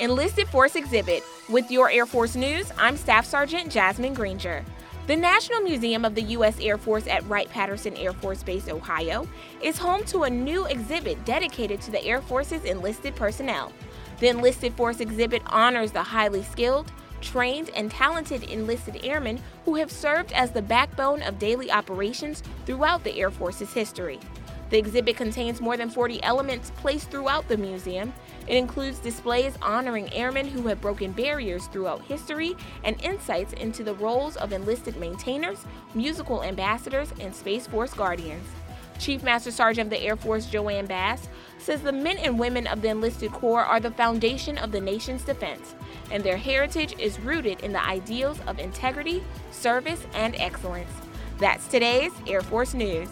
Enlisted Force Exhibit. With your Air Force News, I'm Staff Sergeant Jasmine Granger. The National Museum of the U.S. Air Force at Wright Patterson Air Force Base, Ohio, is home to a new exhibit dedicated to the Air Force's enlisted personnel. The Enlisted Force exhibit honors the highly skilled, trained, and talented enlisted airmen who have served as the backbone of daily operations throughout the Air Force's history. The exhibit contains more than 40 elements placed throughout the museum. It includes displays honoring airmen who have broken barriers throughout history and insights into the roles of enlisted maintainers, musical ambassadors, and Space Force guardians. Chief Master Sergeant of the Air Force JoAnne Bass says the men and women of the enlisted corps are the foundation of the nation's defense, and their heritage is rooted in the ideals of integrity, service, and excellence. That's today's Air Force News.